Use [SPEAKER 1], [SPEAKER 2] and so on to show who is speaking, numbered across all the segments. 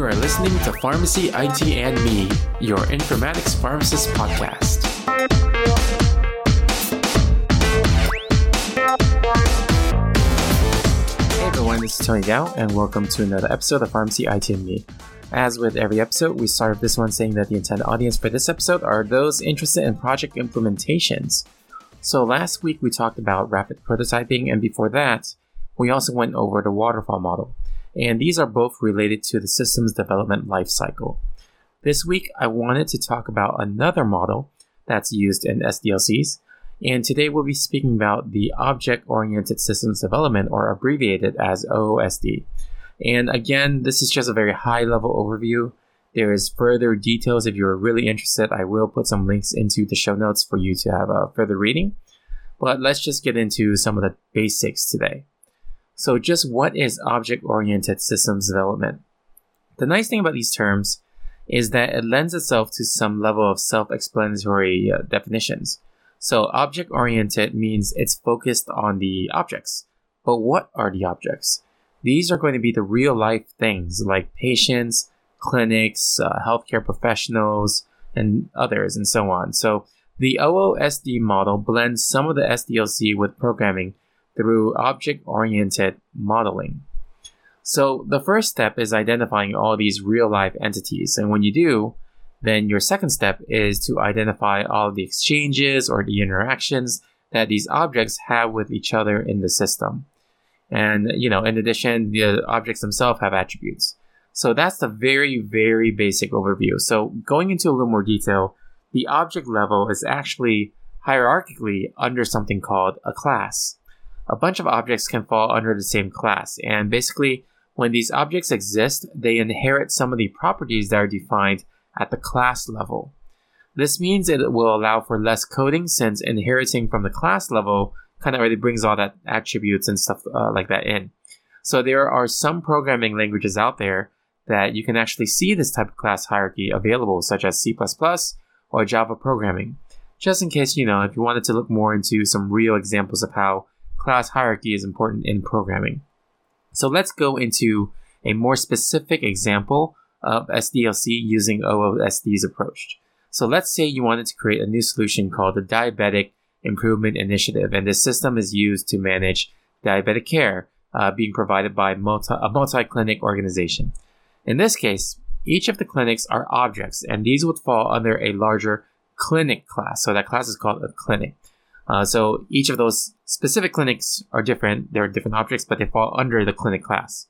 [SPEAKER 1] You are listening to Pharmacy IT and Me, your informatics pharmacist podcast. Hey everyone, this is Tony Gao, and welcome to another episode of Pharmacy IT and Me. As with every episode, we start with this one saying that the intended audience for this episode are those interested in project implementations. So last week we talked about rapid prototyping, and before that, we also went over the waterfall model and these are both related to the system's development lifecycle. This week, I wanted to talk about another model that's used in SDLCs, and today we'll be speaking about the Object Oriented Systems Development, or abbreviated as OOSD. And again, this is just a very high level overview. There is further details if you're really interested. I will put some links into the show notes for you to have a further reading. But let's just get into some of the basics today. So, just what is object oriented systems development? The nice thing about these terms is that it lends itself to some level of self explanatory uh, definitions. So, object oriented means it's focused on the objects. But what are the objects? These are going to be the real life things like patients, clinics, uh, healthcare professionals, and others, and so on. So, the OOSD model blends some of the SDLC with programming through object oriented modeling. So, the first step is identifying all these real life entities. And when you do, then your second step is to identify all the exchanges or the interactions that these objects have with each other in the system. And, you know, in addition, the objects themselves have attributes. So that's the very, very basic overview. So going into a little more detail, the object level is actually hierarchically under something called a class a bunch of objects can fall under the same class. And basically, when these objects exist, they inherit some of the properties that are defined at the class level. This means it will allow for less coding since inheriting from the class level kind of already brings all that attributes and stuff uh, like that in. So there are some programming languages out there that you can actually see this type of class hierarchy available, such as C++ or Java programming. Just in case, you know, if you wanted to look more into some real examples of how class hierarchy is important in programming. So let's go into a more specific example of SDLC using OOSD's approach. So let's say you wanted to create a new solution called the Diabetic Improvement Initiative, and this system is used to manage diabetic care uh, being provided by multi- a multi-clinic organization. In this case, each of the clinics are objects, and these would fall under a larger clinic class. So that class is called a clinic. Uh, so each of those specific clinics are different. They're different objects, but they fall under the clinic class.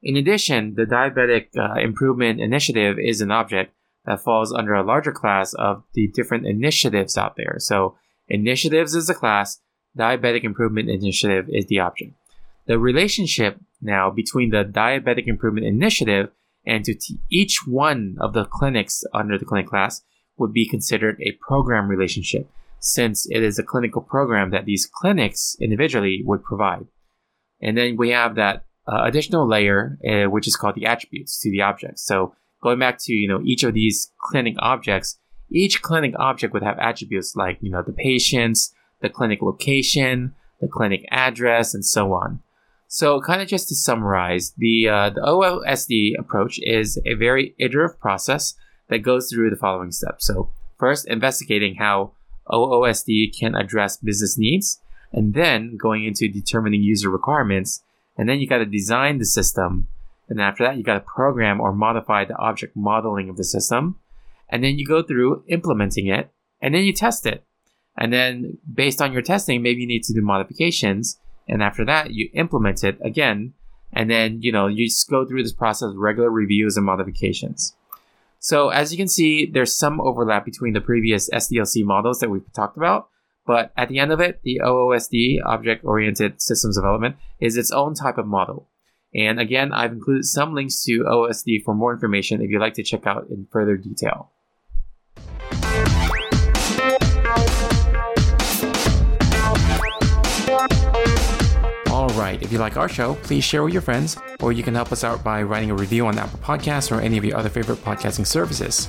[SPEAKER 1] In addition, the Diabetic uh, Improvement Initiative is an object that falls under a larger class of the different initiatives out there. So initiatives is a class, Diabetic Improvement Initiative is the object. The relationship now between the Diabetic Improvement Initiative and to t- each one of the clinics under the clinic class would be considered a program relationship since it is a clinical program that these clinics individually would provide. And then we have that uh, additional layer, uh, which is called the attributes to the objects. So going back to you know each of these clinic objects, each clinic object would have attributes like you know the patients, the clinic location, the clinic address, and so on. So kind of just to summarize, the uh, the OOSD approach is a very iterative process that goes through the following steps. So first, investigating how OOSD can address business needs, and then going into determining user requirements. And then you got to design the system. And after that, you got to program or modify the object modeling of the system. And then you go through implementing it, and then you test it. And then based on your testing, maybe you need to do modifications. And after that, you implement it again. And then, you know, you just go through this process of regular reviews and modifications. So as you can see, there's some overlap between the previous SDLC models that we've talked about, but at the end of it, the OOSD, Object Oriented Systems Development, is its own type of model. And again, I've included some links to OSD for more information if you'd like to check out in further detail. Right, if you like our show, please share with your friends or you can help us out by writing a review on Apple Podcasts or any of your other favorite podcasting services.